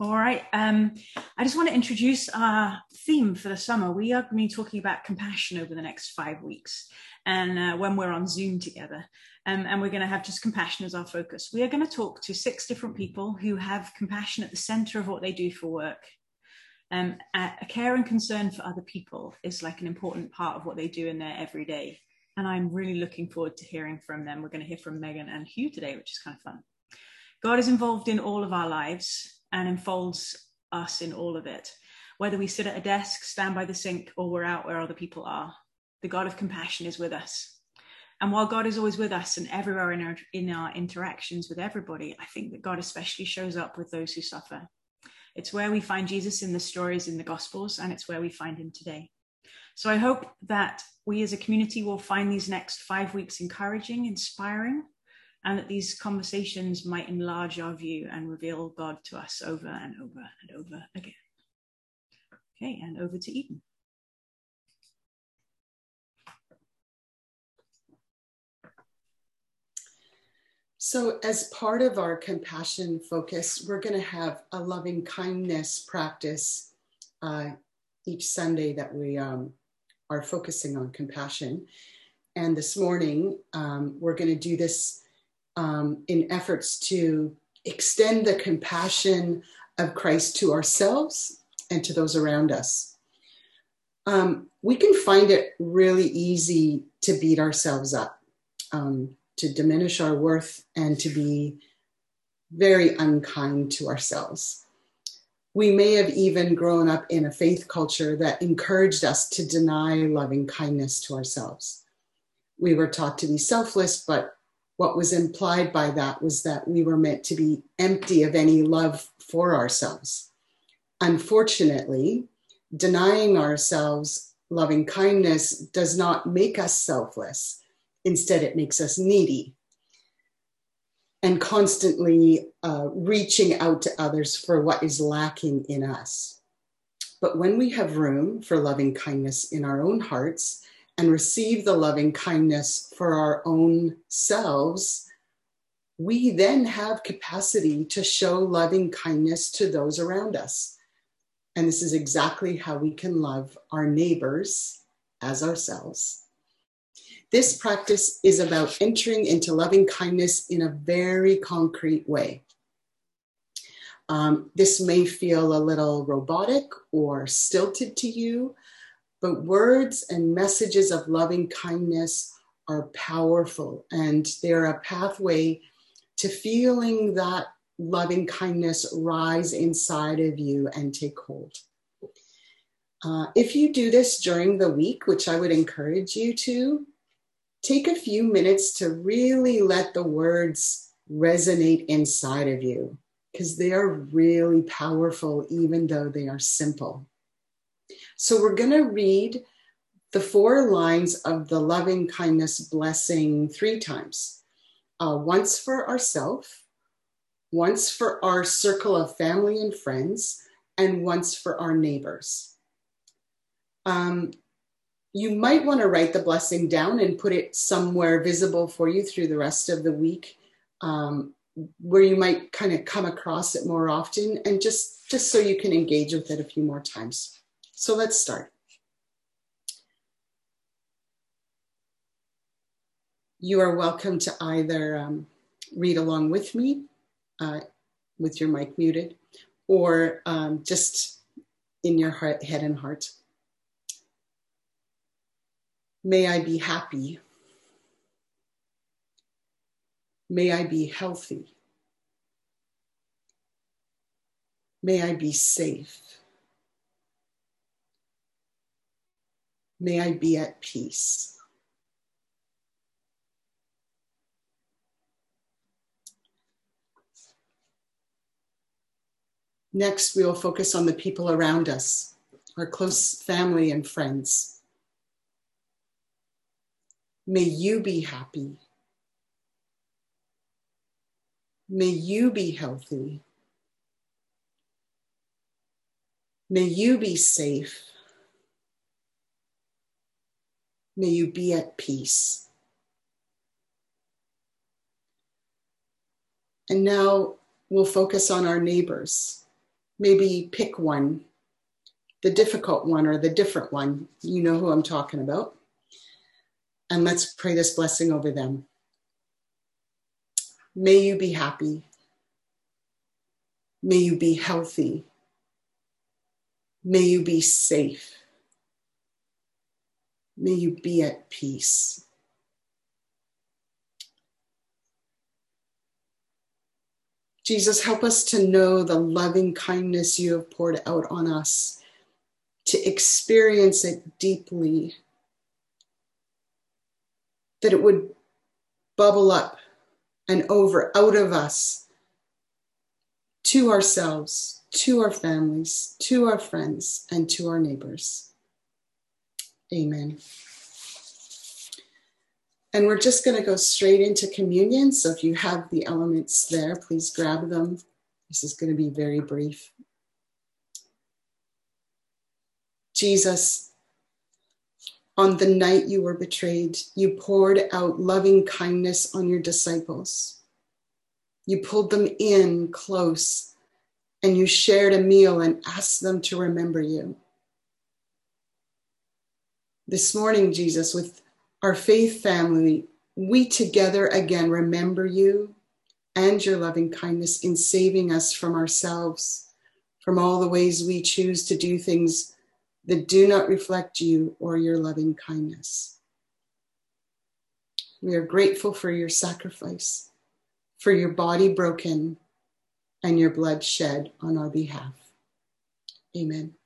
All right. Um, I just want to introduce our theme for the summer. We are going to be talking about compassion over the next five weeks, and uh, when we're on Zoom together, um, and we're going to have just compassion as our focus. We are going to talk to six different people who have compassion at the center of what they do for work. Um, a care and concern for other people is like an important part of what they do in their everyday, and I'm really looking forward to hearing from them. We're going to hear from Meghan and Huw today, which is kind of fun. God is involved in all of our lives and enfolds us in all of it. Whether we sit at a desk, stand by the sink, or we're out where other people are, the God of compassion is with us. And while God is always with us and everywhere in our, in our interactions with everybody, I think that God especially shows up with those who suffer. It's where we find Jesus in the stories in the Gospels, and it's where we find him today. So I hope that we as a community will find these next five weeks encouraging, inspiring, and that these conversations might enlarge our view and reveal God to us over and over and over again. Okay, and over to Eden. So, as part of our compassion focus, we're going to have a loving kindness practice uh, each Sunday that we um, are focusing on compassion. And this morning, um, we're going to do this um, in efforts to extend the compassion of Christ to ourselves and to those around us. Um, we can find it really easy to beat ourselves up, um, to diminish our worth, and to be very unkind to ourselves. We may have even grown up in a faith culture that encouraged us to deny loving kindness to ourselves. We were taught to be selfless, but what was implied by that was that we were meant to be empty of any love for ourselves. Unfortunately, denying ourselves loving kindness does not make us selfless. Instead, it makes us needy and constantly uh, reaching out to others for what is lacking in us. But when we have room for loving kindness in our own hearts, and receive the loving kindness for our own selves, we then have capacity to show loving kindness to those around us. And this is exactly how we can love our neighbors as ourselves. This practice is about entering into loving kindness in a very concrete way. Um, this may feel a little robotic or stilted to you, but words and messages of loving kindness are powerful and they're a pathway to feeling that loving kindness rise inside of you and take hold. Uh, if you do this during the week, which I would encourage you to, take a few minutes to really let the words resonate inside of you because they are really powerful, even though they are simple. So we're going to read the four lines of the loving kindness blessing three times uh, once for ourselves, once for our circle of family and friends, and once for our neighbors. Um, you might want to write the blessing down and put it somewhere visible for you through the rest of the week um, where you might kind of come across it more often and just just so you can engage with it a few more times so let's start. You are welcome to either um, read along with me uh, with your mic muted or um, just in your heart, head and heart. May I be happy. May I be healthy. May I be safe. May I be at peace. Next, we will focus on the people around us, our close family and friends. May you be happy. May you be healthy. May you be safe. May you be at peace. And now we'll focus on our neighbors. maybe pick one, the difficult one or the different one. You know who I'm talking about. And let's pray this blessing over them. May you be happy. May you be healthy. May you be safe. May you be at peace. Jesus, help us to know the loving kindness you have poured out on us, to experience it deeply, that it would bubble up and over out of us to ourselves, to our families, to our friends, and to our neighbors. Amen. And we're just going to go straight into communion. So if you have the elements there, please grab them. This is going to be very brief. Jesus, on the night you were betrayed, you poured out loving kindness on your disciples. You pulled them in close and you shared a meal and asked them to remember you. This morning, Jesus, with our faith family, we together again remember you and your loving kindness in saving us from ourselves, from all the ways we choose to do things that do not reflect you or your loving kindness. We are grateful for your sacrifice, for your body broken and your blood shed on our behalf. Amen.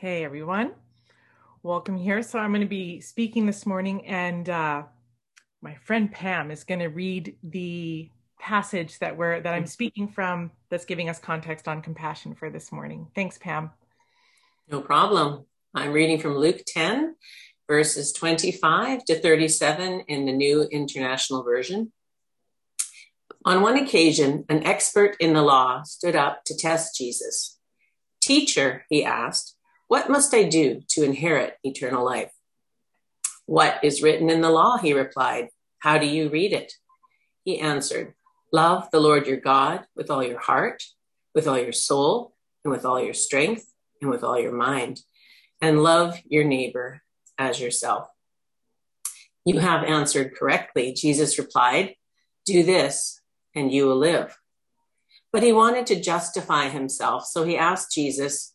Hey, everyone. Welcome here. So, I'm going to be speaking this morning, and uh, my friend Pam is going to read the passage that we're that I'm speaking from that's giving us context on compassion for this morning. Thanks, Pam. No problem. I'm reading from Luke 10, verses 25 to 37 in the New International Version. On one occasion, an expert in the law stood up to test Jesus. Teacher, he asked, what must I do to inherit eternal life? What is written in the law? He replied. How do you read it? He answered, Love the Lord your God with all your heart, with all your soul, and with all your strength, and with all your mind, and love your neighbor as yourself. You have answered correctly, Jesus replied. Do this, and you will live. But he wanted to justify himself, so he asked Jesus,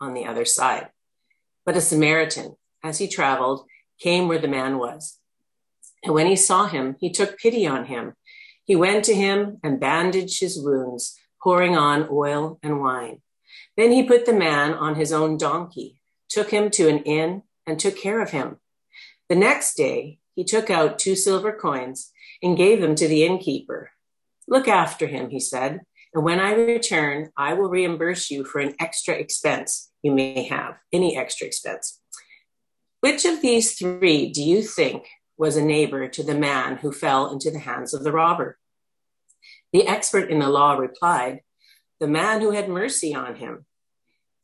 on the other side. But a Samaritan, as he traveled, came where the man was. And when he saw him, he took pity on him. He went to him and bandaged his wounds, pouring on oil and wine. Then he put the man on his own donkey, took him to an inn, and took care of him. The next day, he took out two silver coins and gave them to the innkeeper. Look after him, he said, and when I return, I will reimburse you for an extra expense you may have, any extra expense. Which of these three do you think was a neighbor to the man who fell into the hands of the robber? The expert in the law replied, The man who had mercy on him.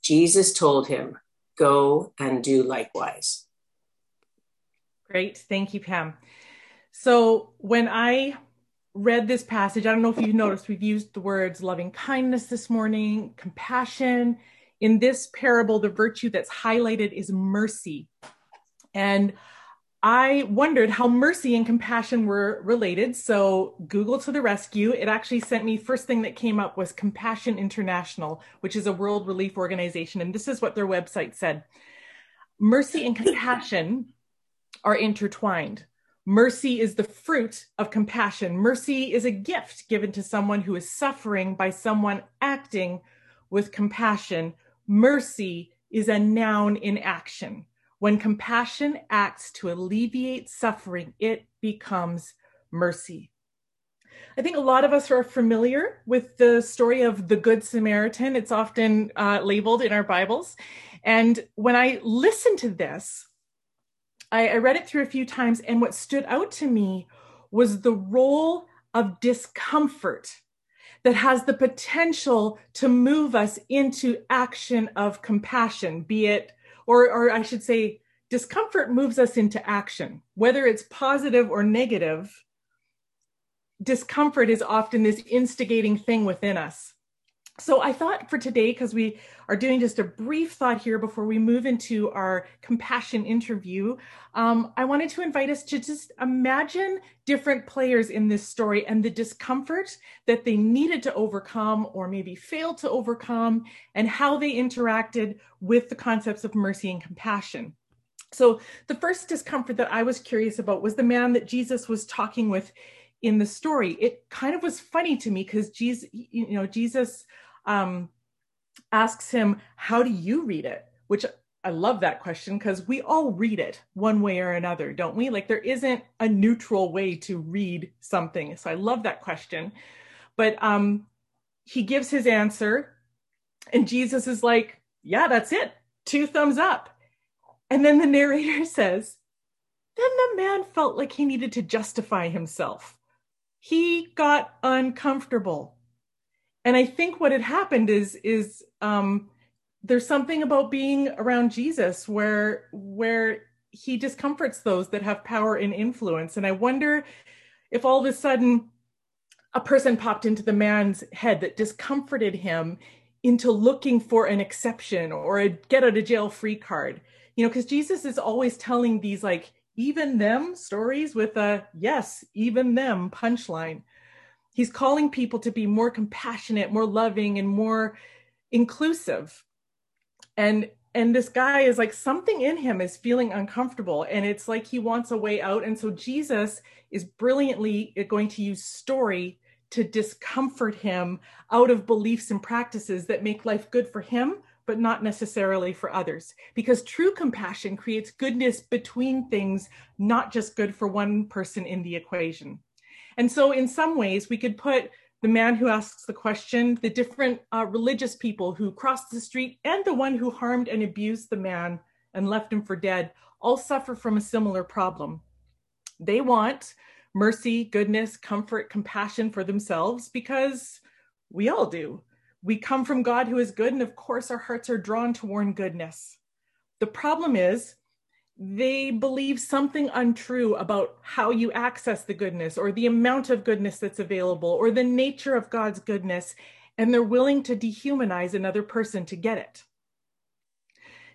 Jesus told him, Go and do likewise. Great. Thank you, Pam. So when I read this passage, I don't know if you've noticed, we've used the words loving kindness this morning, compassion. In this parable, the virtue that's highlighted is mercy. And I wondered how mercy and compassion were related. So Google to the rescue. It actually sent me first thing that came up was Compassion International, which is a world relief organization. And this is what their website said. Mercy and compassion are intertwined. Mercy is the fruit of compassion. Mercy is a gift given to someone who is suffering by someone acting with compassion. Mercy is a noun in action. When compassion acts to alleviate suffering, it becomes mercy. I think a lot of us are familiar with the story of the Good Samaritan. It's often uh, labeled in our Bibles. And when I listened to this, I, I read it through a few times, and what stood out to me was the role of discomfort that has the potential to move us into action of compassion, be it, or, or I should say, discomfort moves us into action, whether it's positive or negative. Discomfort is often this instigating thing within us so I thought for today, because we are doing just a brief thought here before we move into our compassion interview, um, I wanted to invite us to just imagine different players in this story and the discomfort that they needed to overcome or maybe failed to overcome and how they interacted with the concepts of mercy and compassion. So the first discomfort that I was curious about was the man that Jesus was talking with in the story. It kind of was funny to me because Jesus, you know, Jesus um, asks him, How do you read it? Which I love that question because we all read it one way or another, don't we? Like there isn't a neutral way to read something. So I love that question. But um, he gives his answer, and Jesus is like, Yeah, that's it. Two thumbs up. And then the narrator says, Then the man felt like he needed to justify himself. He got uncomfortable and I think what had happened is is um, there's something about being around Jesus where where he discomforts those that have power and influence. And I wonder if all of a sudden a person popped into the man's head that discomforted him into looking for an exception or a get out of jail free card. You know, because Jesus is always telling these like even them stories with a yes, even them punchline he's calling people to be more compassionate more loving and more inclusive. And and this guy is like something in him is feeling uncomfortable and it's like he wants a way out. And so jesus is brilliantly going to use story to discomfort him out of beliefs and practices that make life good for him but not necessarily for others. Because true compassion creates goodness between things not just good for one person in the equation and so, in some ways, we could put the man who asks the question, the different uh, religious people who crossed the street, and the one who harmed and abused the man and left him for dead all suffer from a similar problem. They want mercy, goodness, comfort, compassion for themselves because we all do. We come from God who is good, and of course, our hearts are drawn toward goodness. The problem is, they believe something untrue about how you access the goodness or the amount of goodness that's available or the nature of God's goodness, and they're willing to dehumanize another person to get it.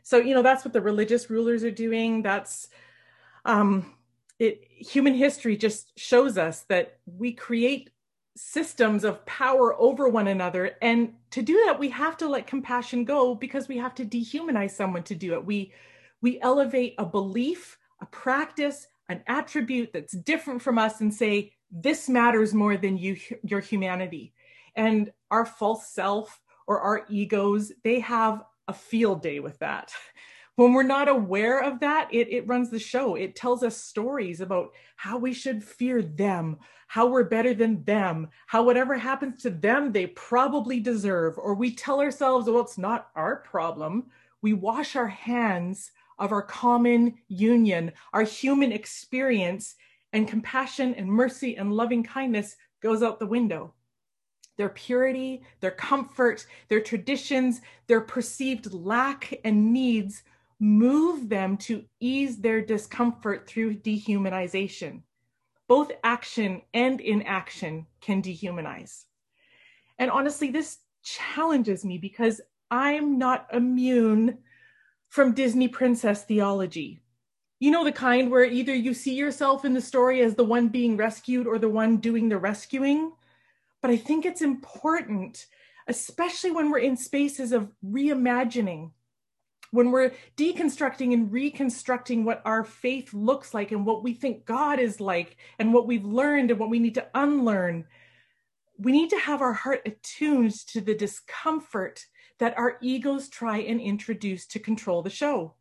So, you know, that's what the religious rulers are doing. That's um, it. Human history just shows us that we create systems of power over one another. And to do that, we have to let compassion go because we have to dehumanize someone to do it. We we elevate a belief, a practice, an attribute that's different from us and say, this matters more than you, your humanity. And our false self or our egos, they have a field day with that. When we're not aware of that, it, it runs the show. It tells us stories about how we should fear them, how we're better than them, how whatever happens to them, they probably deserve. Or we tell ourselves, well, it's not our problem. We wash our hands of our common union, our human experience, and compassion and mercy and loving kindness goes out the window. Their purity, their comfort, their traditions, their perceived lack and needs move them to ease their discomfort through dehumanization. Both action and inaction can dehumanize. And honestly, this challenges me because I'm not immune from Disney princess theology. You know, the kind where either you see yourself in the story as the one being rescued or the one doing the rescuing. But I think it's important, especially when we're in spaces of reimagining, when we're deconstructing and reconstructing what our faith looks like and what we think God is like and what we've learned and what we need to unlearn. We need to have our heart attuned to the discomfort that our egos try and introduce to control the show.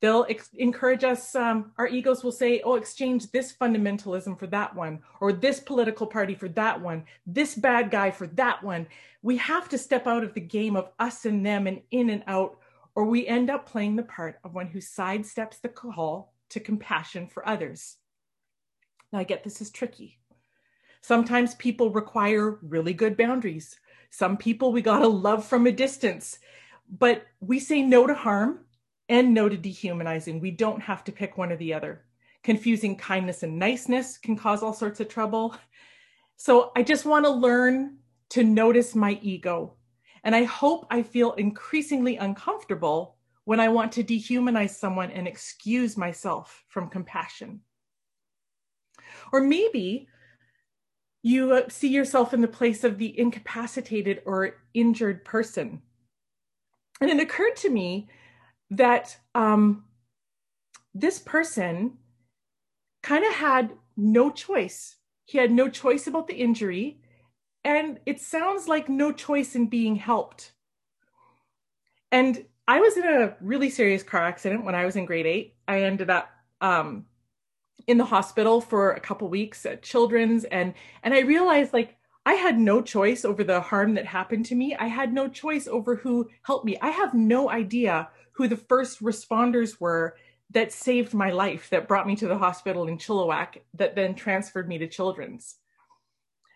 They'll ex- encourage us, um, our egos will say, oh, exchange this fundamentalism for that one, or this political party for that one, this bad guy for that one. We have to step out of the game of us and them and in and out, or we end up playing the part of one who sidesteps the call to compassion for others. Now, I get this is tricky. Sometimes people require really good boundaries. Some people we got to love from a distance, but we say no to harm and no to dehumanizing. We don't have to pick one or the other. Confusing kindness and niceness can cause all sorts of trouble. So I just want to learn to notice my ego. And I hope I feel increasingly uncomfortable when I want to dehumanize someone and excuse myself from compassion. Or maybe you uh, see yourself in the place of the incapacitated or injured person. And it occurred to me that um, this person kind of had no choice. He had no choice about the injury. And it sounds like no choice in being helped. And I was in a really serious car accident when I was in grade eight. I ended up um, in the hospital for a couple weeks at Children's, and and I realized like I had no choice over the harm that happened to me. I had no choice over who helped me. I have no idea who the first responders were that saved my life, that brought me to the hospital in Chilliwack, that then transferred me to Children's.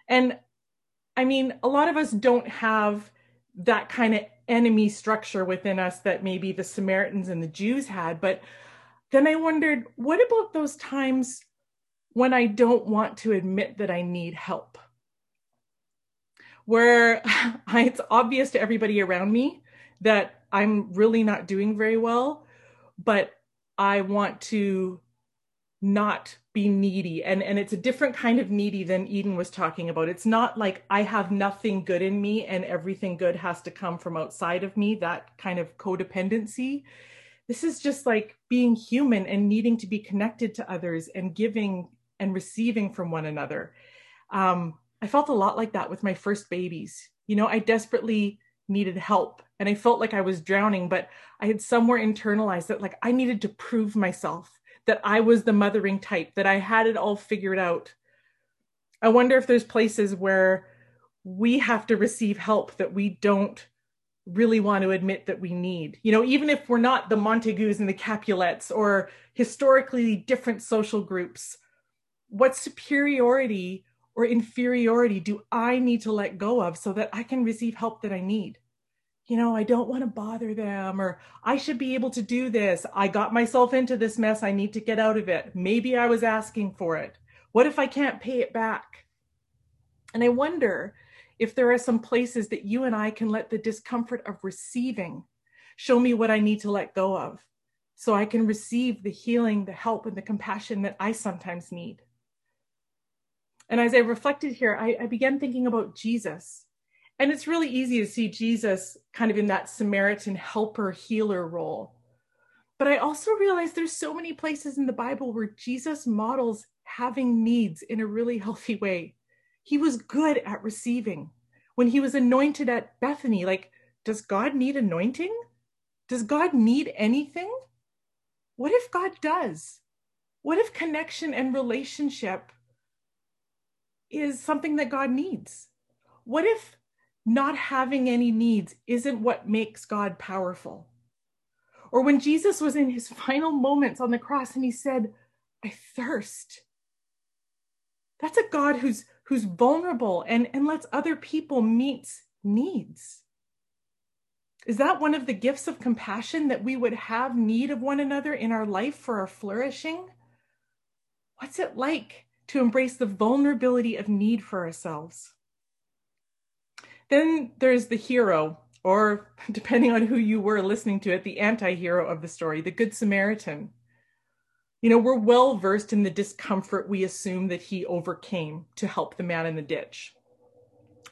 And I mean, a lot of us don't have that kind of enemy structure within us that maybe the Samaritans and the Jews had. But then I wondered, what about those times when I don't want to admit that I need help? Where it's obvious to everybody around me that I'm really not doing very well, but I want to not be needy. And, and it's a different kind of needy than Eden was talking about. It's not like I have nothing good in me and everything good has to come from outside of me, that kind of codependency. This is just like being human and needing to be connected to others and giving and receiving from one another. Um, I felt a lot like that with my first babies. You know, I desperately needed help and I felt like I was drowning, but I had somewhere internalized that like I needed to prove myself that I was the mothering type, that I had it all figured out. I wonder if there's places where we have to receive help that we don't really want to admit that we need. You know, even if we're not the Montagues and the Capulets or historically different social groups, what superiority or inferiority do I need to let go of so that I can receive help that I need? You know, I don't want to bother them, or I should be able to do this. I got myself into this mess. I need to get out of it. Maybe I was asking for it. What if I can't pay it back? And I wonder if there are some places that you and I can let the discomfort of receiving show me what I need to let go of so I can receive the healing, the help, and the compassion that I sometimes need. And as I reflected here, I, I began thinking about Jesus. And it's really easy to see Jesus kind of in that Samaritan helper healer role. But I also realized there's so many places in the Bible where Jesus models having needs in a really healthy way. He was good at receiving. When he was anointed at Bethany, like, does God need anointing? Does God need anything? What if God does? What if connection and relationship is something that God needs? What if not having any needs isn't what makes God powerful? Or when Jesus was in his final moments on the cross and he said, I thirst. That's a God who's who's vulnerable and, and lets other people meet needs. Is that one of the gifts of compassion that we would have need of one another in our life for our flourishing? What's it like to embrace the vulnerability of need for ourselves. Then there's the hero, or depending on who you were listening to it, the anti hero of the story, the Good Samaritan. You know, we're well versed in the discomfort we assume that he overcame to help the man in the ditch.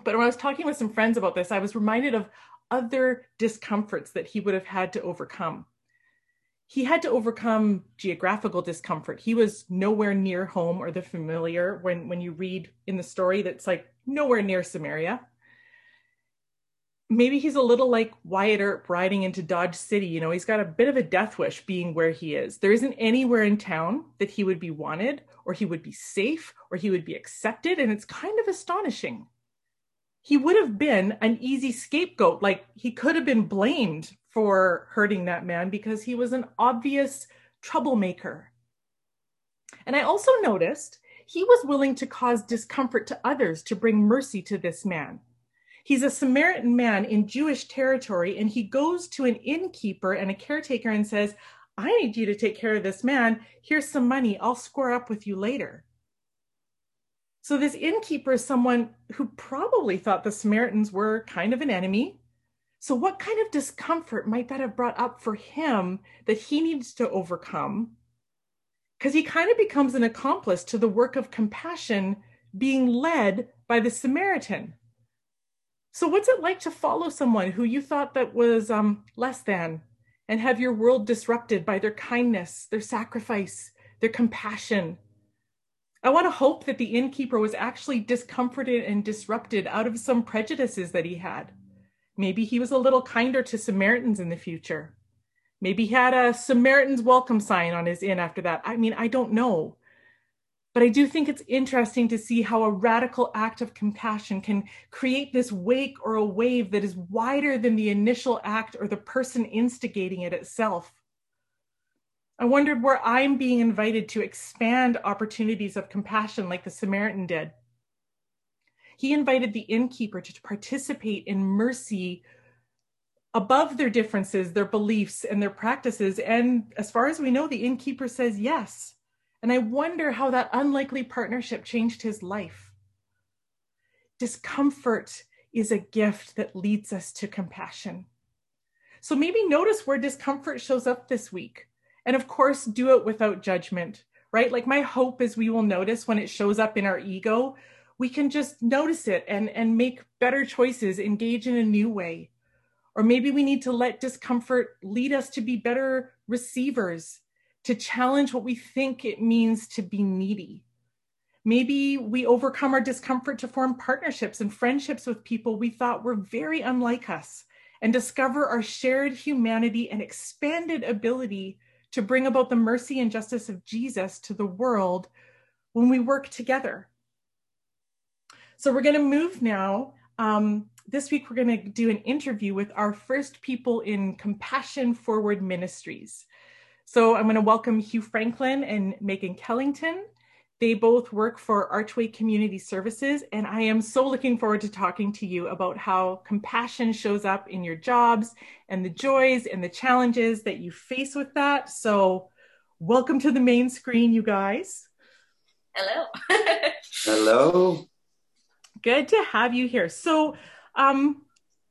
But when I was talking with some friends about this, I was reminded of other discomforts that he would have had to overcome. He had to overcome geographical discomfort. He was nowhere near home or the familiar. When, when you read in the story, that's like nowhere near Samaria. Maybe he's a little like Wyatt Earp riding into Dodge City. You know, he's got a bit of a death wish being where he is. There isn't anywhere in town that he would be wanted, or he would be safe, or he would be accepted. And it's kind of astonishing he would have been an easy scapegoat. Like he could have been blamed for hurting that man because he was an obvious troublemaker. And I also noticed he was willing to cause discomfort to others to bring mercy to this man. He's a Samaritan man in Jewish territory, and he goes to an innkeeper and a caretaker and says, I need you to take care of this man. Here's some money. I'll square up with you later. So this innkeeper is someone who probably thought the Samaritans were kind of an enemy. So what kind of discomfort might that have brought up for him that he needs to overcome? Because he kind of becomes an accomplice to the work of compassion being led by the Samaritan. So what's it like to follow someone who you thought that was um, less than and have your world disrupted by their kindness, their sacrifice, their compassion, I want to hope that the innkeeper was actually discomforted and disrupted out of some prejudices that he had. Maybe he was a little kinder to Samaritans in the future. Maybe he had a Samaritan's welcome sign on his inn after that. I mean, I don't know. But I do think it's interesting to see how a radical act of compassion can create this wake or a wave that is wider than the initial act or the person instigating it itself. I wondered where I'm being invited to expand opportunities of compassion like the Samaritan did. He invited the innkeeper to participate in mercy above their differences, their beliefs, and their practices. And as far as we know, the innkeeper says yes. And I wonder how that unlikely partnership changed his life. Discomfort is a gift that leads us to compassion. So maybe notice where discomfort shows up this week. And of course, do it without judgment, right? Like my hope is we will notice when it shows up in our ego, we can just notice it and, and make better choices, engage in a new way. Or maybe we need to let discomfort lead us to be better receivers, to challenge what we think it means to be needy. Maybe we overcome our discomfort to form partnerships and friendships with people we thought were very unlike us and discover our shared humanity and expanded ability to bring about the mercy and justice of Jesus to the world when we work together. So we're going to move now. Um, this week, we're going to do an interview with our first people in Compassion Forward Ministries. So I'm going to welcome Huw Franklin and Meghan Kellington. They both work for Archway Community Services, and I am so looking forward to talking to you about how compassion shows up in your jobs and the joys and the challenges that you face with that. So, welcome to the main screen, you guys. Hello. Hello. Good to have you here. So, um,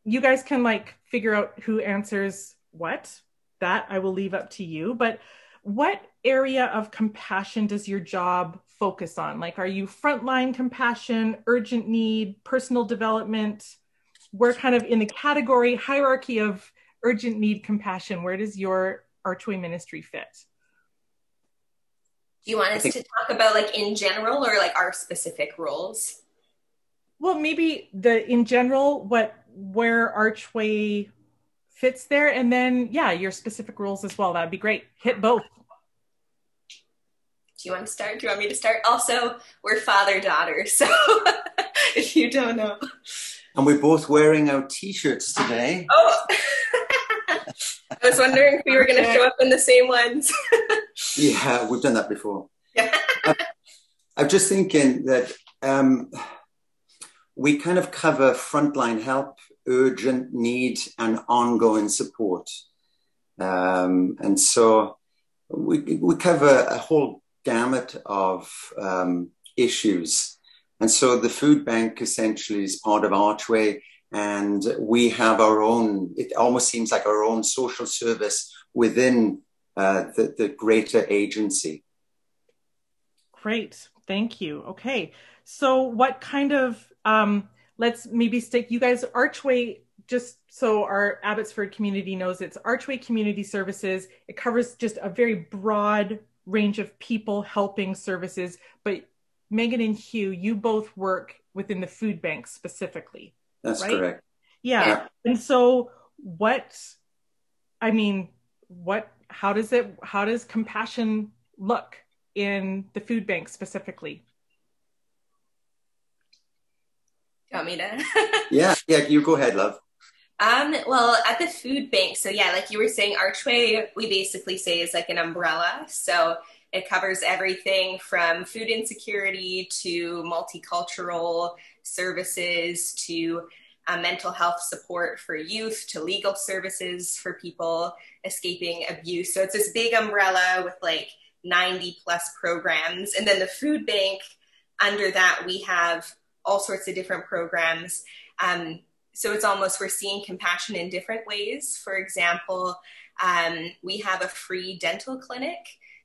you guys can like figure out who answers what. That I will leave up to you. But what area of compassion does your job focus on? Like, are you frontline compassion, urgent need, personal development? We're kind of in the category hierarchy of urgent need compassion, where does your Archway ministry fit? Do you want us think- to talk about like in general or like our specific roles? Well, maybe the in general, what where Archway fits there, and then yeah, your specific rules as well. That'd be great. Hit both do you want to start? Do you want me to start? Also, we're father daughter, so if you don't know. And we're both wearing our t-shirts today. Oh, I was wondering if we were going to show up in the same ones. yeah, we've done that before. Yeah. I'm just thinking that um, we kind of cover frontline help, urgent need, and ongoing support. Um, and so we, we cover a whole gamut of um, issues. And so the food bank essentially is part of Archway, and we have our own, it almost seems like our own social service within uh, the, the greater agency. Great. Thank you. Okay. So, what kind of, um, let's maybe stick, you guys, Archway, just so our Abbotsford community knows it's Archway Community Services. It covers just a very broad range of people helping services. But Meghan and Huw, you both work within the food bank specifically. That's right? correct. Yeah. yeah. And so, what, I mean, what, how does it, how does compassion look in the food bank specifically? You want me to? yeah, yeah, you go ahead, love. Um, well, at the food bank, so yeah, like you were saying, Archway, we basically say is like an umbrella. So it covers everything from food insecurity to multicultural services to uh, mental health support for youth to legal services for people escaping abuse. So it's this big umbrella with like 90 plus programs. And then the food bank, under that, we have all sorts of different programs. Um, so it's almost we're seeing compassion in different ways. For example, um, we have a free dental clinic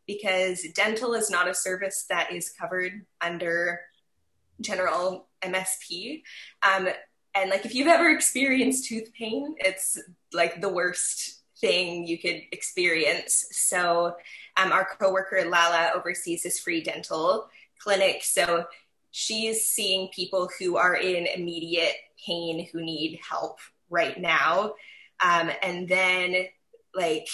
because dental is not a service that is covered under general MSP. Um, and like if you've ever experienced tooth pain, it's like the worst thing you could experience. So um, our coworker Lala oversees this free dental clinic. So she's seeing people who are in immediate pain who need help right now. Um, and then like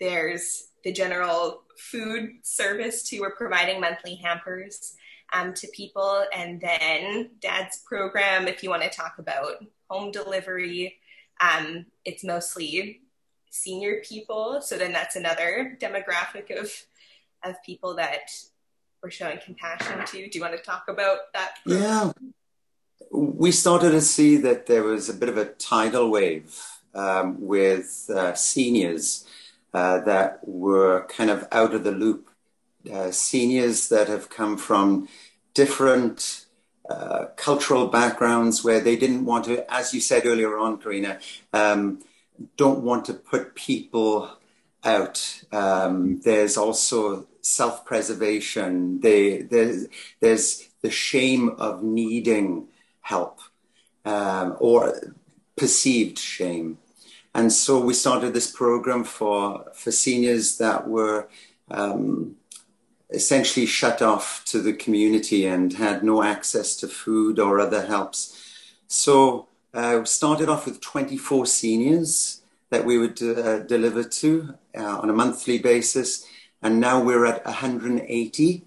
there's the general food service too. We're providing monthly hampers um, to people. And then dad's program, if you want to talk about home delivery, um, it's mostly senior people. So then that's another demographic of of people that we're showing compassion to. You. Do you want to talk about that? Yeah. We started to see that there was a bit of a tidal wave um, with uh, seniors uh, that were kind of out of the loop. Uh, seniors that have come from different uh, cultural backgrounds where they didn't want to, as you said earlier on, Karina, um, don't want to put people out. Um, there's also self preservation. there's, there's the shame of needing help um, or perceived shame. And so we started this program for, for seniors that were um, essentially shut off to the community and had no access to food or other helps. So uh, started off with 24 seniors that we would uh, deliver to uh, on a monthly basis, and now we're at 180.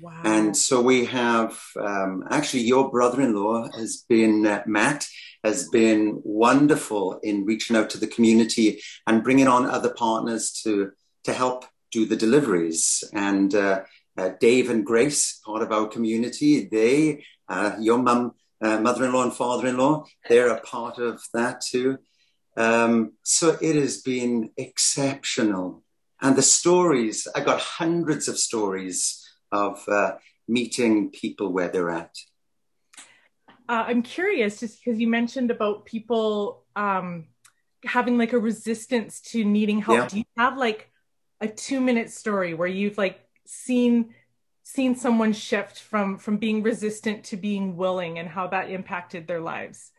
Wow. And so we have um, actually your brother-in-law has been uh, Matt has been wonderful in reaching out to the community and bringing on other partners to to help do the deliveries. And uh, uh, Dave and Grace, part of our community, they uh, your mum uh, mother-in-law and father-in-law. They're a part of that too. Um, so it has been exceptional. And the stories, I got hundreds of stories of uh, meeting people where they're at. Uh, I'm curious, just because you mentioned about people um, having like a resistance to needing help. Yeah. Do you have like a two minute story where you've like seen seen someone shift from from being resistant to being willing and how that impacted their lives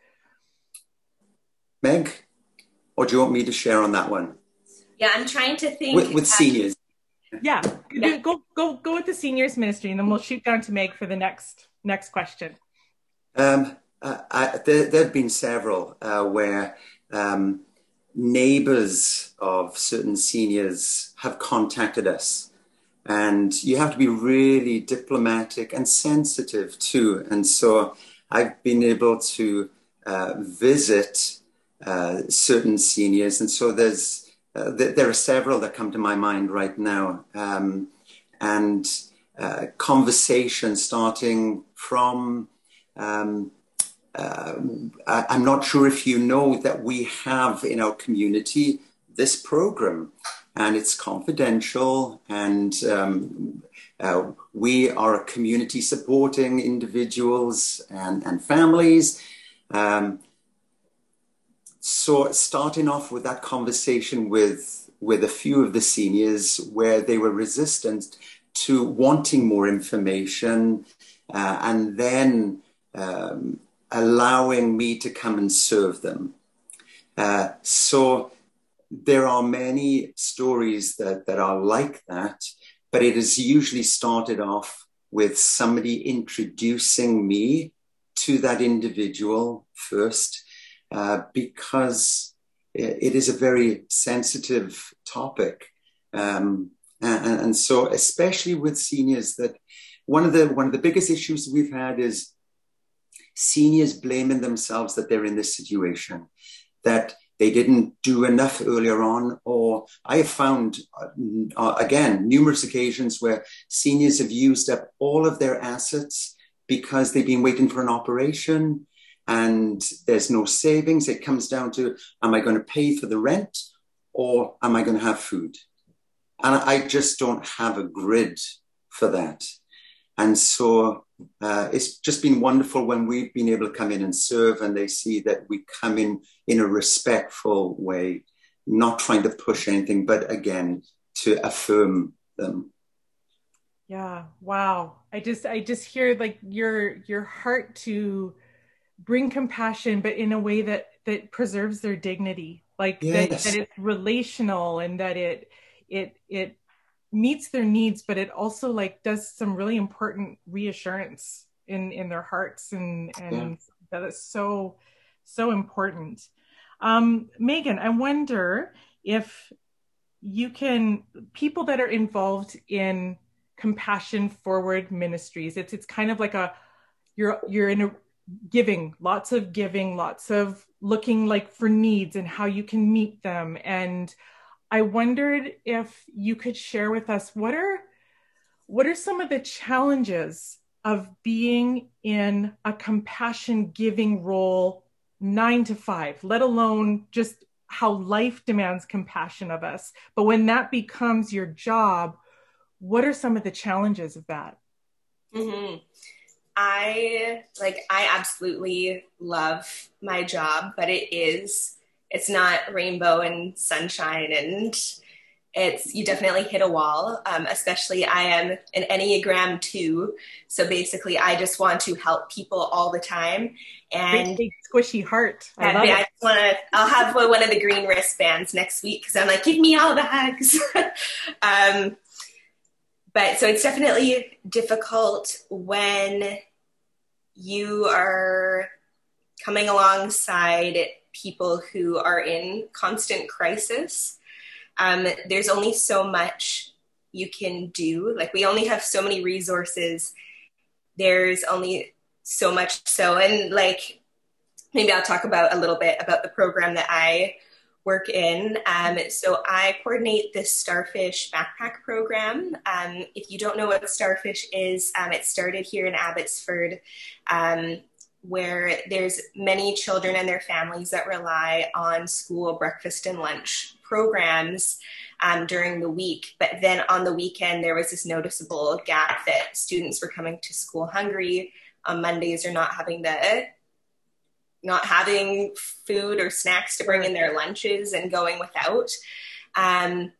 meg or do you want me to share on that one yeah i'm trying to think with, with seniors yeah. yeah go go go with the seniors ministry and then we'll shoot down to meg for the next next question um I, there, there have been several uh, where um, neighbors of certain seniors have contacted us and you have to be really diplomatic and sensitive too. And so I've been able to uh, visit uh, certain seniors, and so there's uh, th- there are several that come to my mind right now, um, and uh, conversation starting from. Um, uh, I, I'm not sure if you know that we have in our community this program and it's confidential. And um, uh, we are a community supporting individuals and, and families. Um, so starting off with that conversation with with a few of the seniors where they were resistant to wanting more information uh, and then um, allowing me to come and serve them. Uh, so there are many stories that, that are like that, but it has usually started off with somebody introducing me to that individual first, uh, because it is a very sensitive topic. Um, and, and, so, especially with seniors, that one of the one of the biggest issues we've had is seniors blaming themselves that they're in this situation, that they didn't do enough earlier on, or I have found uh, again numerous occasions where seniors have used up all of their assets because they've been waiting for an operation and there's no savings. It comes down to am I going to pay for the rent or am I going to have food? And I just don't have a grid for that. And so uh, it's just been wonderful when we've been able to come in and serve and they see that we come in in a respectful way, not trying to push anything, but again, to affirm them. Yeah. Wow. I just, I just hear like your, your heart to bring compassion, but in a way that that preserves their dignity, like yes. that, that it's relational and that it it it meets their needs, but it also like does some really important reassurance in in their hearts and and yeah. that is so so important. Um, Meghan, I wonder if you can people that are involved in compassion forward ministries. It's it's kind of like a you're you're in a giving, lots of giving, lots of looking like for needs and how you can meet them. And I wondered if you could share with us what are what are some of the challenges of being in a compassion giving role nine to five, let alone just how life demands compassion of us. But when that becomes your job, what are some of the challenges of that? Mm-hmm. I like I absolutely love my job, but it is it's not rainbow and sunshine and it's you definitely hit a wall um, especially i am an enneagram 2 so basically i just want to help people all the time and big, squishy heart. I, I just want to i'll have one of the green wristbands next week because i'm like give me all the hugs. Um, but so it's definitely difficult when you are coming alongside people who are in constant crisis. Um, there's only so much you can do. Like, we only have so many resources. There's only so much. So, and like, maybe I'll talk about a little bit about the program that I work in. Um, so I coordinate this Starfish backpack program. Um, if you don't know what Starfish is, um, it started here in Abbotsford, um, where there's many children and their families that rely on school breakfast and lunch programs um, during the week. But then on the weekend, there was this noticeable gap that students were coming to school hungry on Mondays or not having the not having food or snacks to bring in their lunches and going without. Um,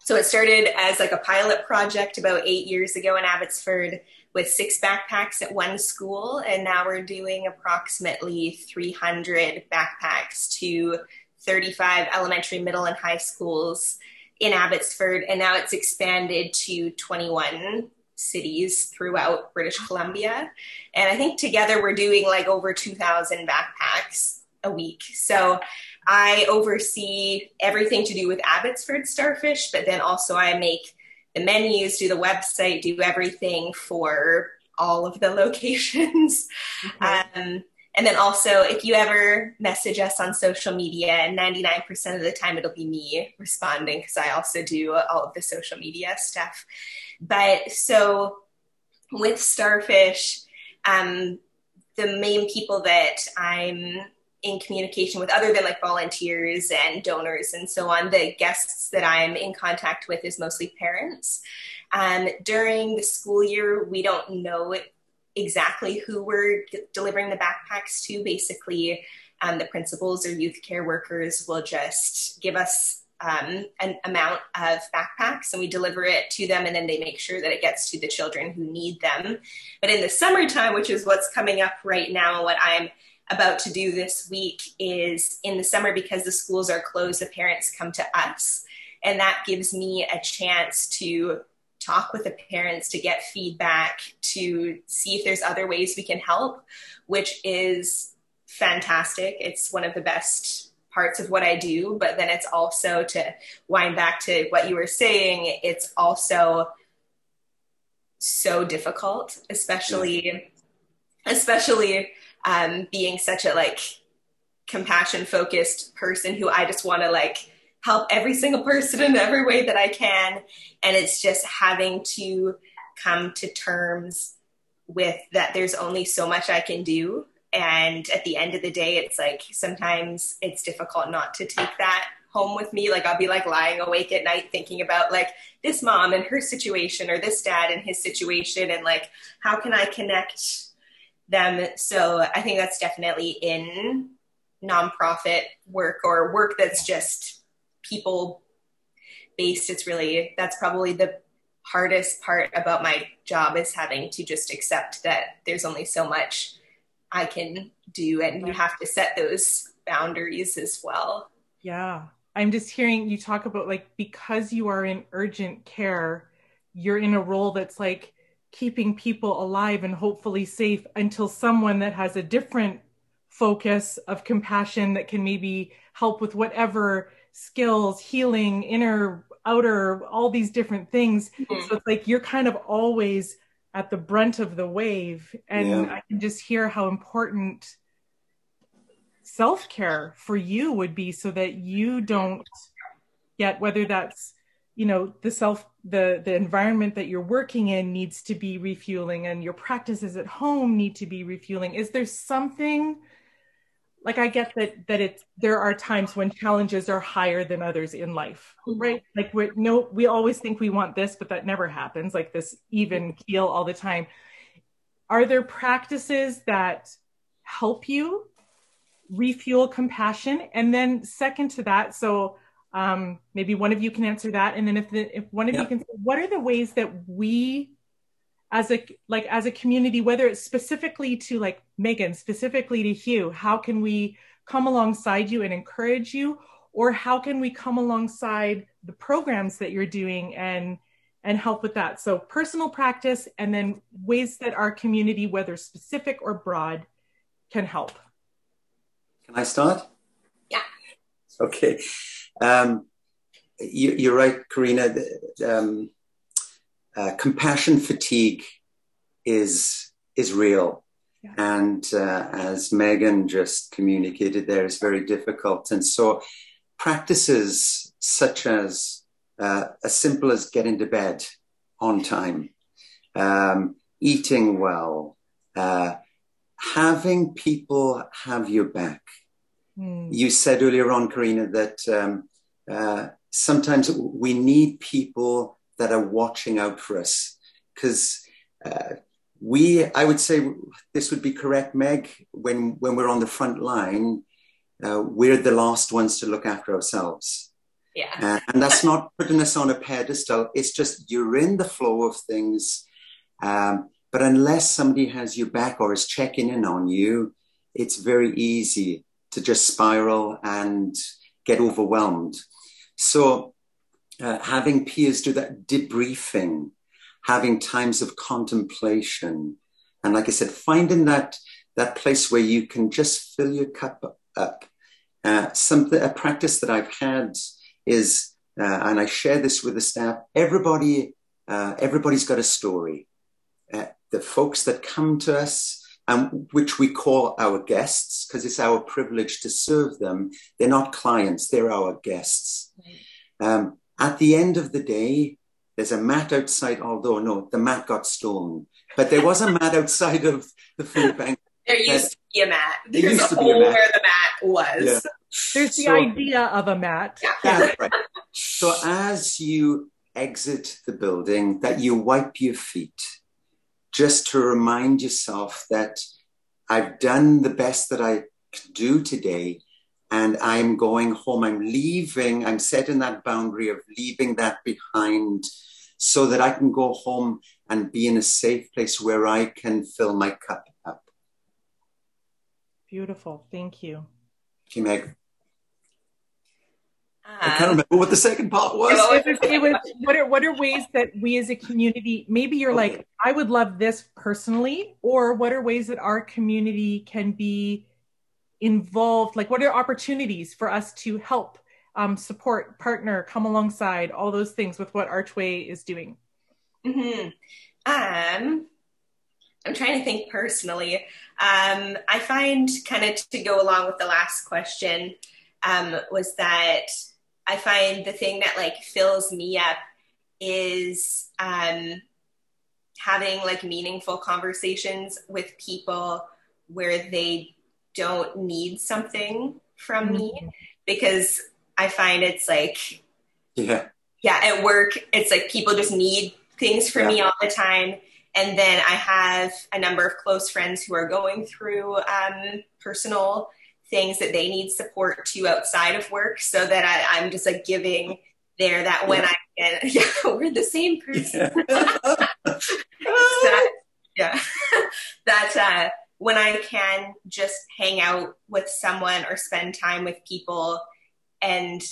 so it started as like a pilot project about eight years ago in Abbotsford with six backpacks at one school, and now we're doing approximately 300 backpacks to 35 elementary, middle, and high schools in Abbotsford, and now it's expanded to 21 cities throughout British Columbia. And I think together we're doing like over 2,000 backpacks a week. So I oversee everything to do with Abbotsford Starfish, but then also I make the menus, do the website, do everything for all of the locations. Okay. Um, and then also, if you ever message us on social media, 99% of the time it'll be me responding because I also do all of the social media stuff. But so with Starfish, um, the main people that I'm in communication with, other than like volunteers and donors and so on, the guests that I'm in contact with is mostly parents. Um, during the school year, we don't know exactly who we're delivering the backpacks to. Basically, um, the principals or youth care workers will just give us um, an amount of backpacks and we deliver it to them and then they make sure that it gets to the children who need them. But in the summertime, which is what's coming up right now, what I'm about to do this week is in the summer because the schools are closed, the parents come to us. And that gives me a chance to talk with the parents, to get feedback, to see if there's other ways we can help, which is fantastic. It's one of the best parts of what I do, but then it's also to wind back to what you were saying, it's also so difficult, especially especially um, being such a like compassion focused person who I just want to like help every single person in every way that I can. And it's just having to come to terms with that there's only so much I can do. And at the end of the day, it's like sometimes it's difficult not to take that home with me. Like I'll be like lying awake at night thinking about like this mom and her situation or this dad and his situation and like how can I connect them. So I think that's definitely in nonprofit work or work that's just people based. It's really, that's probably the hardest part about my job is having to just accept that there's only so much I can do and you have to set those boundaries as well. Yeah. I'm just hearing you talk about like because you are in urgent care, you're in a role that's like keeping people alive and hopefully safe until someone that has a different focus of compassion that can maybe help with whatever skills, healing, inner, outer, all these different things. Mm-hmm. So it's like you're kind of always at the brunt of the wave. And yeah. I can just hear how important self care for you would be so that you don't get whether that's you know the self the the environment that you're working in needs to be refueling and your practices at home need to be refueling is there something like i get that that it's there are times when challenges are higher than others in life mm-hmm. right? Like we no we always think we want this but that never happens like this even keel all the time. Are there practices that help you refuel compassion? And then second to that so um, maybe one of you can answer that, and then if the, if one of you can, say, what are the ways that we, as a like as a community, whether it's specifically to like Meghan, specifically to Huw, how can we come alongside you and encourage you, or how can we come alongside the programs that you're doing and and help with that? So personal practice, and then ways that our community, whether specific or broad, can help. Can I start? Yeah. Okay. Um, you, are right, Karina. Um, uh, compassion fatigue is is real, yeah. and uh, as Meghan just communicated, there is very difficult. And so, practices such as uh, as simple as getting to bed on time, um, eating well, uh, having people have your back. Mm. You said earlier on, Karina, that um, uh, sometimes we need people that are watching out for us because uh, we, I would say this would be correct, Meg, when, when we're on the front line, uh, we're the last ones to look after ourselves. Yeah. Uh, and that's not putting us on a pedestal. It's just you're in the flow of things. Um, but unless somebody has your back or is checking in on you, it's very easy to just spiral and get overwhelmed. So, uh, having peers do that debriefing, having times of contemplation, and like I said, finding that that place where you can just fill your cup up. Uh, something a practice that I've had is, uh, and I share this with the staff. Everybody, uh, everybody's got a story. Uh, the folks that come to us, and which we call our guests because it's our privilege to serve them. They're not clients, they're our guests. Um, at the end of the day, there's a mat outside, although no, the mat got stolen, but there was a mat outside of the food bank. There used to be a mat. There There's used to be a mat. where the mat was. Yeah. There's the so, idea of a mat. Yeah. right. So as you exit the building, that you wipe your feet just to remind yourself that I've done the best that I can do today and I'm going home. I'm leaving. I'm setting that boundary of leaving that behind so that I can go home and be in a safe place where I can fill my cup up. Beautiful. Thank you. Thank you, Meg. I can't um, remember what the second part was. It was, it was what are what are ways that we as a community maybe you're okay. like I would love this personally, or what are ways that our community can be involved? Like what are opportunities for us to help, um, support, partner, come alongside, all those things with what Archway is doing? Mm-hmm. Um, I'm trying to think personally. Um, I find kind of to go along with the last question um, was that I find the thing that like fills me up is um, having like meaningful conversations with people where they don't need something from mm-hmm. me because I find it's like yeah yeah at work it's like people just need things from yeah. me all the time and then I have a number of close friends who are going through um, personal things that they need support to outside of work so that I, am just like giving there that when I can, yeah, we're the same person. that, yeah. that uh, when I can just hang out with someone or spend time with people and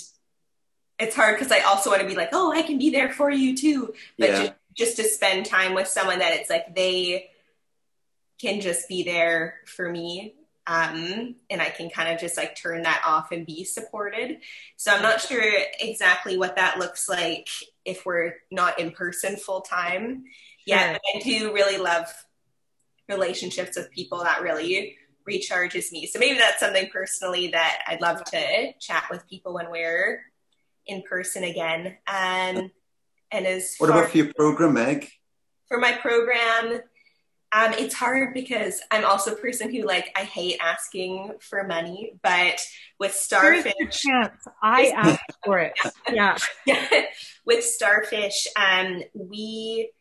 it's hard because I also want to be like, oh, I can be there for you too. But yeah. just, just to spend time with someone that it's like they can just be there for me um, and I can kind of just like turn that off and be supported. So I'm not sure exactly what that looks like if we're not in person full time. Yeah, I do really love relationships with people that really recharges me. So maybe that's something personally that I'd love to chat with people when we're in person again. Um, and as what about for your program, Meg? For my program, um, it's hard because I'm also a person who like I hate asking for money, but with starfish, chance I ask for it. Yeah, yeah. With starfish, um, we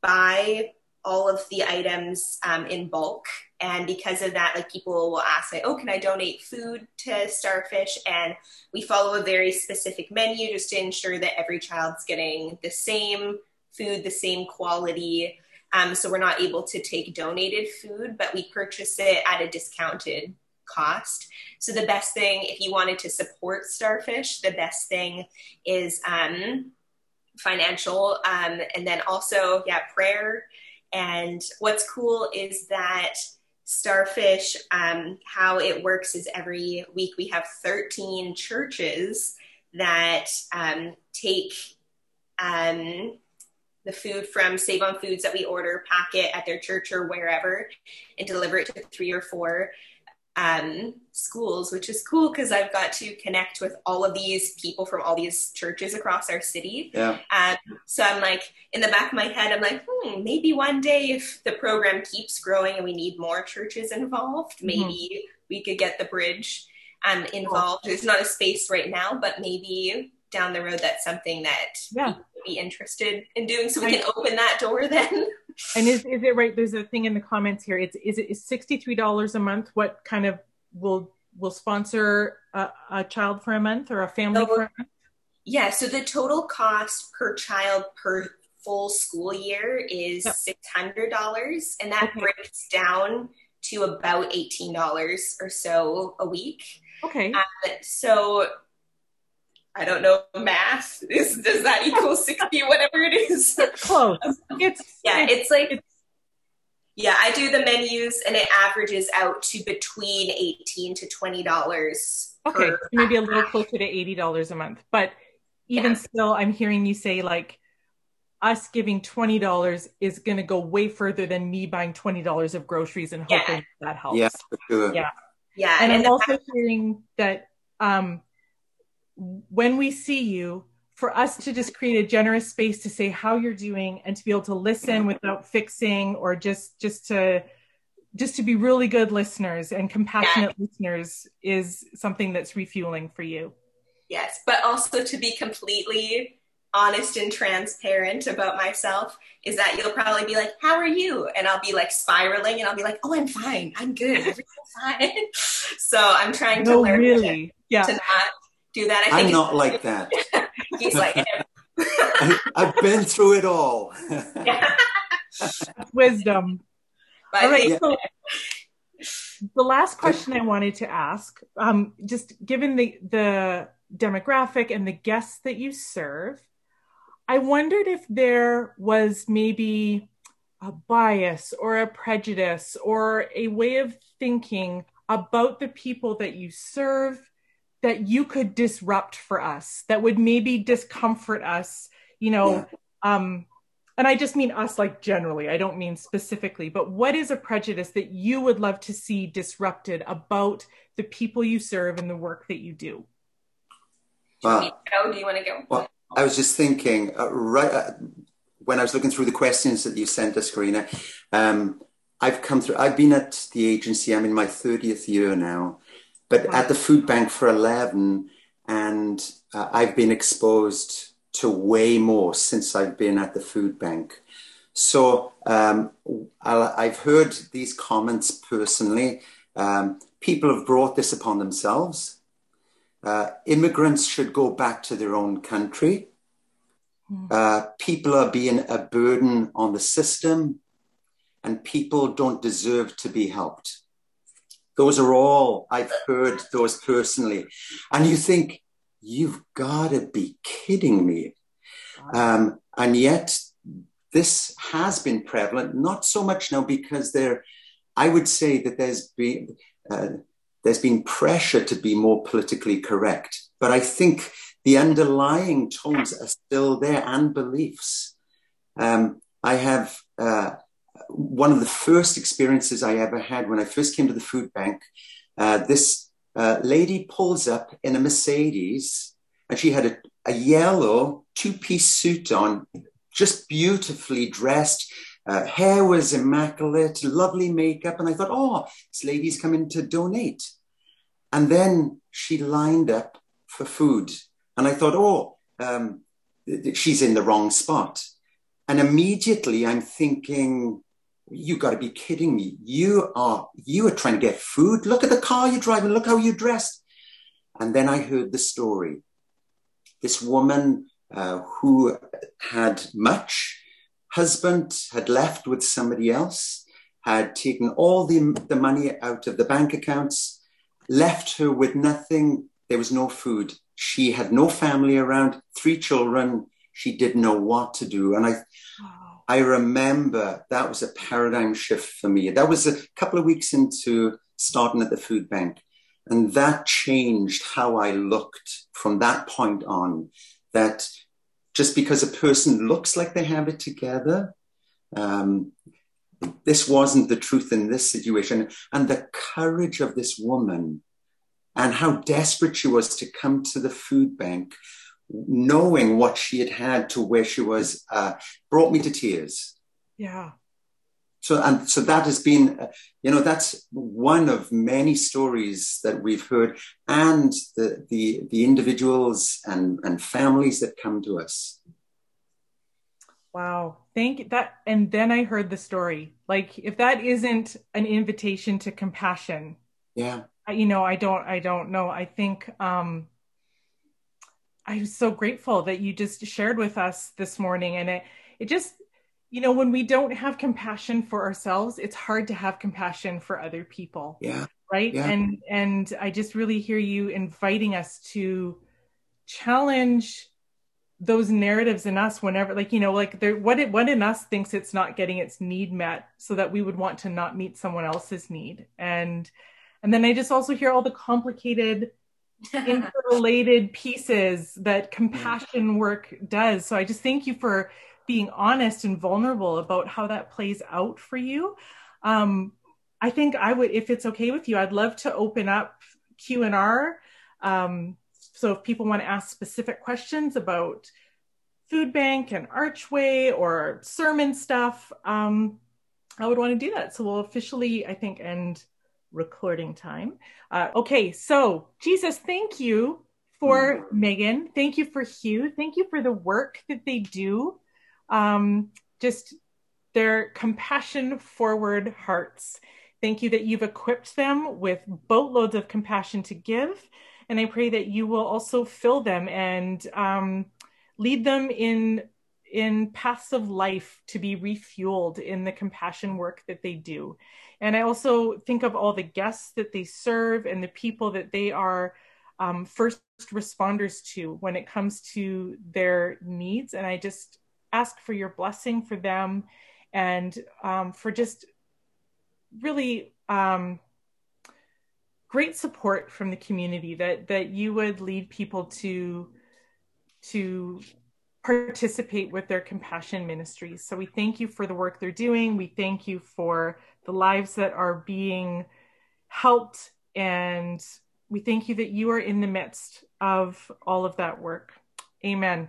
buy all of the items um, in bulk, and because of that, like people will ask, like, "Oh, can I donate food to starfish?" And we follow a very specific menu just to ensure that every child's getting the same food, the same quality. Um, so we're not able to take donated food, but we purchase it at a discounted cost. So the best thing, if you wanted to support Starfish, the best thing is um, financial, um, and then also yeah, prayer. And what's cool is that Starfish, um, how it works is every week we have 13 churches that um, take um, the food from Save on Foods that we order, pack it at their church or wherever, and deliver it to three or four um, schools, which is cool because I've got to connect with all of these people from all these churches across our city. Yeah. Um, so I'm like, in the back of my head, I'm like, hmm, maybe one day if the program keeps growing and we need more churches involved, mm-hmm. maybe mm-hmm. we could get the bridge um, involved. There's not a space right now, but maybe down the road that's something that yeah. would be interested in doing so we can open that door then and is, is it right there's a thing in the comments here it's is it is $63 a month what kind of will will sponsor a, a child for a month or a family so, for a month yeah so the total cost per child per full school year is yep. $600 and that okay. breaks down to about $18 or so a week okay uh, so I don't know math. Is does that equal sixty? whatever it is. Close. It's yeah. It's, it's like it's, yeah. I do the menus, and it averages out to between eighteen to twenty dollars. Okay, maybe a little closer to eighty dollars a month, but even yeah. still, I'm hearing you say like us giving twenty dollars is going to go way further than me buying twenty dollars of groceries and hoping yeah. that helps. Yeah, for sure. Yeah, yeah, and, and I'm also hearing that um, when we see you, for us to just create a generous space to say how you're doing and to be able to listen without fixing or just just to just to be really good listeners and compassionate yeah. listeners is something that's refueling for you. Yes, but also to be completely honest and transparent about myself is that you'll probably be like, How are you? And I'll be like spiraling and I'll be like, Oh, I'm fine. I'm good. Everything's fine. so I'm trying to no, learn really. to, yeah. to not do that. I am not like that. He's like, I, have been through it all. Wisdom. But, all right. yeah. So the last question I wanted to ask, um, just given the the demographic and the guests that you serve, I wondered if there was maybe a bias or a prejudice or a way of thinking about the people that you serve that you could disrupt for us that would maybe discomfort us you know yeah. um and i just mean us like generally. I don't mean specifically but what is a prejudice that you would love to see disrupted about the people you serve and the work that you do? Well, go do you want to go? well i was just thinking uh, right uh, when i was looking through the questions that you sent us karina um i've come through i've been at the agency i'm in my 30th year now but at the food bank for 11 and uh, i've been exposed to way more since i've been at the food bank. So um, i've heard these comments personally. Um, people have brought this upon themselves. Uh, immigrants should go back to their own country. Uh, people are being a burden on the system and people don't deserve to be helped those are all I've heard those personally. And you think, you've got to be kidding me. Um, and yet, this has been prevalent, not so much now because there, I would say that there's been, uh, there's been pressure to be more politically correct. But I think the underlying tones are still there and beliefs. Um, I have uh, one of the first experiences I ever had when I first came to the food bank. Uh, this uh, lady pulls up in a Mercedes and she had a, a yellow two piece suit on, just beautifully dressed. Uh, hair was immaculate, lovely makeup. And I thought, oh, this lady's coming to donate. And then she lined up for food. And I thought, oh, um, she's in the wrong spot. And immediately I'm thinking, you got to be kidding me. You are, you are trying to get food. Look at the car you're driving. Look how you're dressed. And then I heard the story. This woman uh, who had much, husband had left with somebody else, had taken all the, the money out of the bank accounts, left her with nothing. There was no food. She had no family around, three children. She didn't know what to do. And I, I remember that was a paradigm shift for me. That was a couple of weeks into starting at the food bank. And that changed how I looked from that point on. That just because a person looks like they have it together, um, this wasn't the truth in this situation. And the courage of this woman and how desperate she was to come to the food bank knowing what she had had to where she was uh, brought me to tears. Yeah. So and so that has been, uh, you know, that's one of many stories that we've heard, and the the the individuals and and families that come to us. Wow, thank you. That and then I heard the story. Like if that isn't an invitation to compassion, yeah, you know, I don't, I don't know. I think um I'm so grateful that you just shared with us this morning. And it, it just, you know, when we don't have compassion for ourselves, it's hard to have compassion for other people. Yeah. Right. Yeah. And, and I just really hear you inviting us to challenge those narratives in us whenever, like, you know, like there, what it, what in us thinks it's not getting its need met so that we would want to not meet someone else's need. And, and then I just also hear all the complicated interrelated pieces that compassion work does. So I just thank you for being honest and vulnerable about how that plays out for you. Um, I think I would, if it's okay with you, I'd love to open up Q and R. Um, so if people want to ask specific questions about food bank and archway or sermon stuff, um, I would want to do that. So we'll officially, I think, end recording time. Uh, okay, so Jesus, thank you for Meghan. Thank you for Huw. Thank you for the work that they do. Um, just their compassion forward hearts. Thank you that you've equipped them with boatloads of compassion to give. And I pray that you will also fill them and um, lead them in in paths of life to be refueled in the compassion work that they do. And I also think of all the guests that they serve and the people that they are um, first responders to when it comes to their needs. And I just ask for your blessing for them and um, for just really um, great support from the community that that you would lead people to to participate with their compassion ministries. So we thank you for the work they're doing. We thank you for the lives that are being helped and we thank you that you are in the midst of all of that work. Amen.